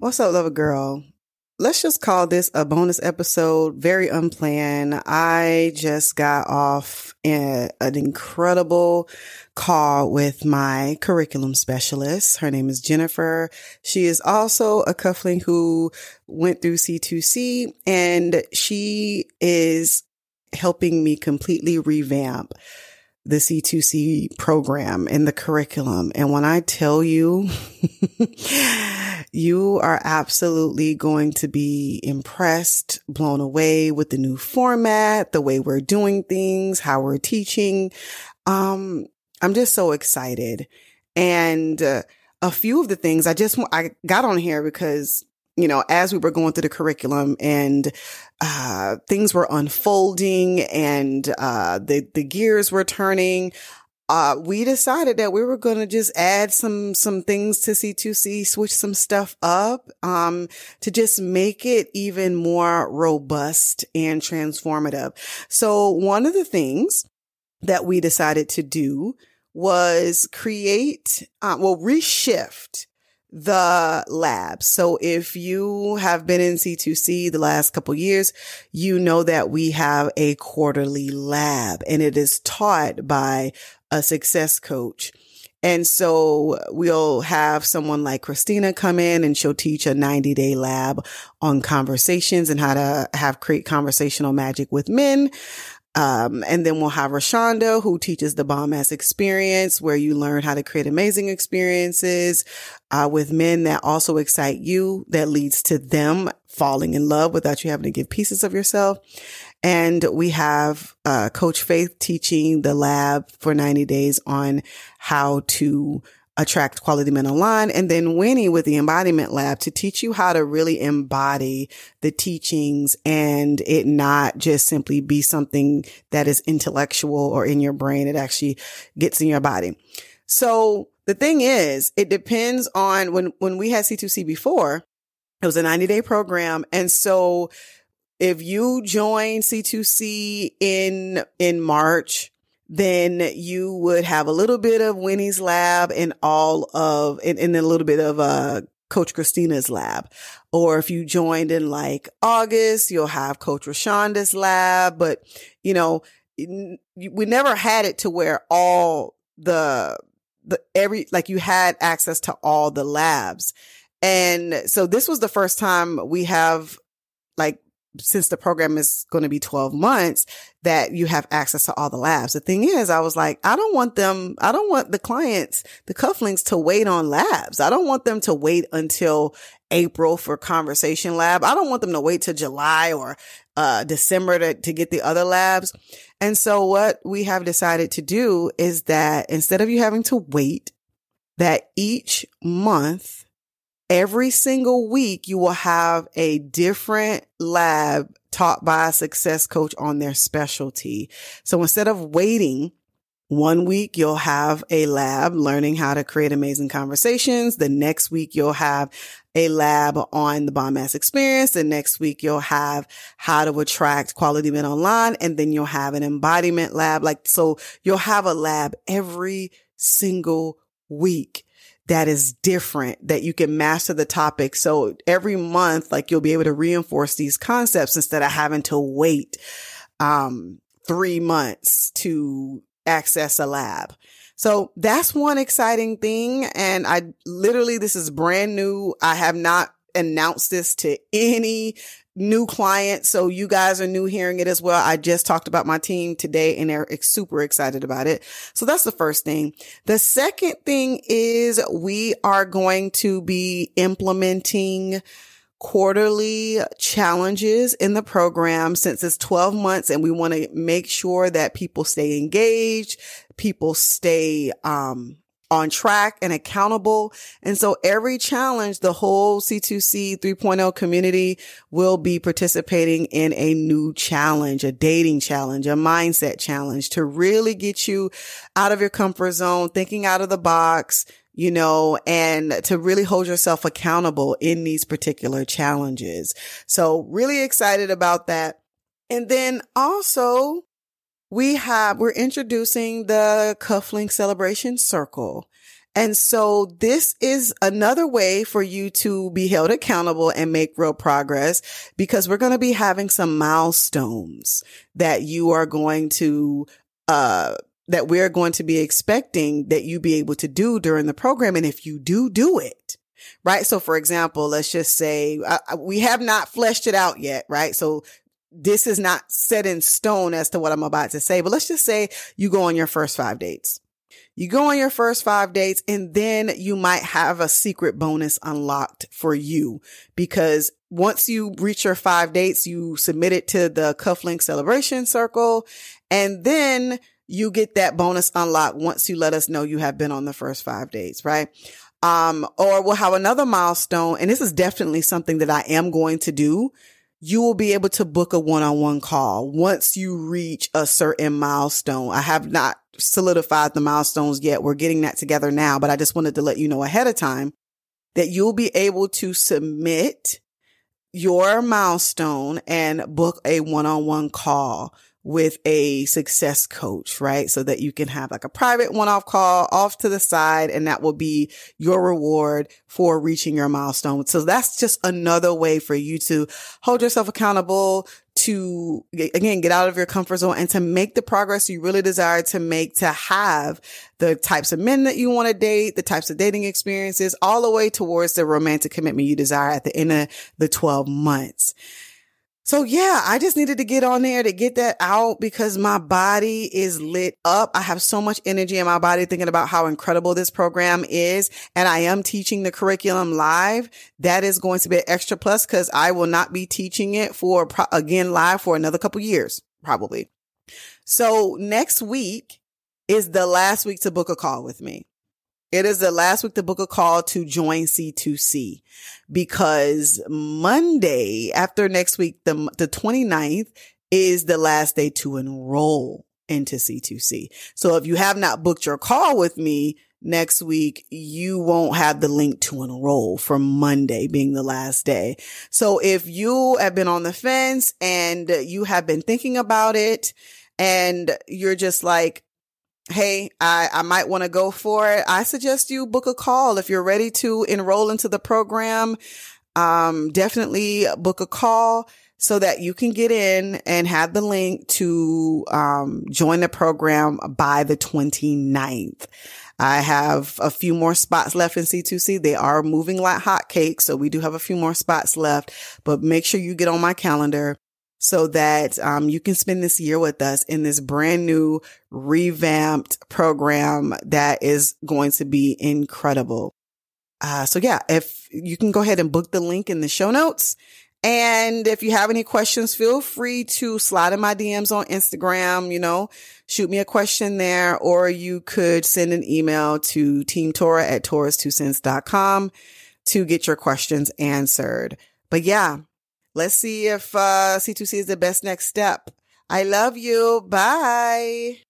What's up, lover girl? Let's just call this a bonus episode, very unplanned. I just got off an incredible call with my curriculum specialist. Her name is Jennifer. She is also a cuffling who went through C2C and she is helping me completely revamp the C2C program and the curriculum. And when I tell you, you are absolutely going to be impressed, blown away with the new format, the way we're doing things, how we're teaching. Um, I'm just so excited. And uh, a few of the things I just, I got on here because you know, as we were going through the curriculum and uh, things were unfolding and uh, the the gears were turning, uh, we decided that we were going to just add some some things to C2C, switch some stuff up um, to just make it even more robust and transformative. So one of the things that we decided to do was create, uh, well, reshift the lab. So if you have been in C2C the last couple years, you know that we have a quarterly lab and it is taught by a success coach. And so we'll have someone like Christina come in and she'll teach a 90 day lab on conversations and how to have create conversational magic with men. Um, and then we'll have Rashonda who teaches the bomb ass experience where you learn how to create amazing experiences, uh, with men that also excite you that leads to them falling in love without you having to give pieces of yourself. And we have, uh, Coach Faith teaching the lab for 90 days on how to attract quality men online. And then Winnie with the embodiment lab to teach you how to really embody the teachings and it not just simply be something that is intellectual or in your brain. It actually gets in your body. So the thing is, it depends on when, when we had C2C before, it was a 90 day program. And so if you join C2C in, in March, then you would have a little bit of Winnie's lab and all of, and, and a little bit of, uh, Coach Christina's lab. Or if you joined in like August, you'll have Coach Rashonda's lab. But, you know, we never had it to where all the, the every, like you had access to all the labs. And so this was the first time we have like since the program is going to be 12 months that you have access to all the labs. The thing is, I was like, I don't want them, I don't want the clients, the cufflinks to wait on labs. I don't want them to wait until April for conversation lab. I don't want them to wait till July or uh, December to, to get the other labs. And so what we have decided to do is that instead of you having to wait that each month every single week you will have a different lab taught by a success coach on their specialty. So instead of waiting one week, you'll have a lab learning how to create amazing conversations. The next week, you'll have a lab on the bomb ass experience. The next week, you'll have how to attract quality men online. And then you'll have an embodiment lab. Like, so you'll have a lab every single week that is different that you can master the topic. So every month, like you'll be able to reinforce these concepts instead of having to wait, um, three months to access a lab. So that's one exciting thing. And I literally, this is brand new. I have not announced this to any new client. So you guys are new hearing it as well. I just talked about my team today and they're super excited about it. So that's the first thing. The second thing is we are going to be implementing quarterly challenges in the program since it's 12 months and we want to make sure that people stay engaged, people stay, um, on track and accountable. And so every challenge, the whole C2C 3.0 community will be participating in a new challenge, a dating challenge, a mindset challenge to really get you out of your comfort zone, thinking out of the box, you know, and to really hold yourself accountable in these particular challenges. So really excited about that. And then also we have, we're introducing the Cufflink Celebration Circle. And so this is another way for you to be held accountable and make real progress because we're going to be having some milestones that you are going to, uh, that we're going to be expecting that you be able to do during the program. And if you do do it, right? So for example, let's just say uh, we have not fleshed it out yet, right? So this is not set in stone as to what I'm about to say, but let's just say you go on your first five dates. You go on your first five dates and then you might have a secret bonus unlocked for you because once you reach your five dates, you submit it to the cufflink celebration circle and then you get that bonus unlocked once you let us know you have been on the first five days, right? Um, or we'll have another milestone. And this is definitely something that I am going to do. You will be able to book a one-on-one call once you reach a certain milestone. I have not solidified the milestones yet. We're getting that together now, but I just wanted to let you know ahead of time that you'll be able to submit your milestone and book a one-on-one call with a success coach, right? So that you can have like a private one-off call off to the side and that will be your reward for reaching your milestone. So that's just another way for you to hold yourself accountable to again get out of your comfort zone and to make the progress you really desire to make to have the types of men that you want to date, the types of dating experiences all the way towards the romantic commitment you desire at the end of the 12 months. So yeah, I just needed to get on there to get that out because my body is lit up. I have so much energy in my body thinking about how incredible this program is. And I am teaching the curriculum live. That is going to be an extra plus because I will not be teaching it for again live for another couple years, probably. So next week is the last week to book a call with me. It is the last week to book a call to join C2C because Monday after next week, the, the 29th is the last day to enroll into C2C. So if you have not booked your call with me next week, you won't have the link to enroll for Monday being the last day. So if you have been on the fence and you have been thinking about it and you're just like, hey, I, I might want to go for it. I suggest you book a call if you're ready to enroll into the program. Um, definitely book a call so that you can get in and have the link to um, join the program by the 29th. I have a few more spots left in C2C. They are moving like hotcakes. So we do have a few more spots left, but make sure you get on my calendar so that um, you can spend this year with us in this brand new revamped program that is going to be incredible. Uh, so yeah, if you can go ahead and book the link in the show notes. And if you have any questions, feel free to slide in my DMs on Instagram, you know, shoot me a question there, or you could send an email to Team Torah at taurus2cents.com to get your questions answered. But yeah, Let's see if uh, C2C is the best next step. I love you. Bye.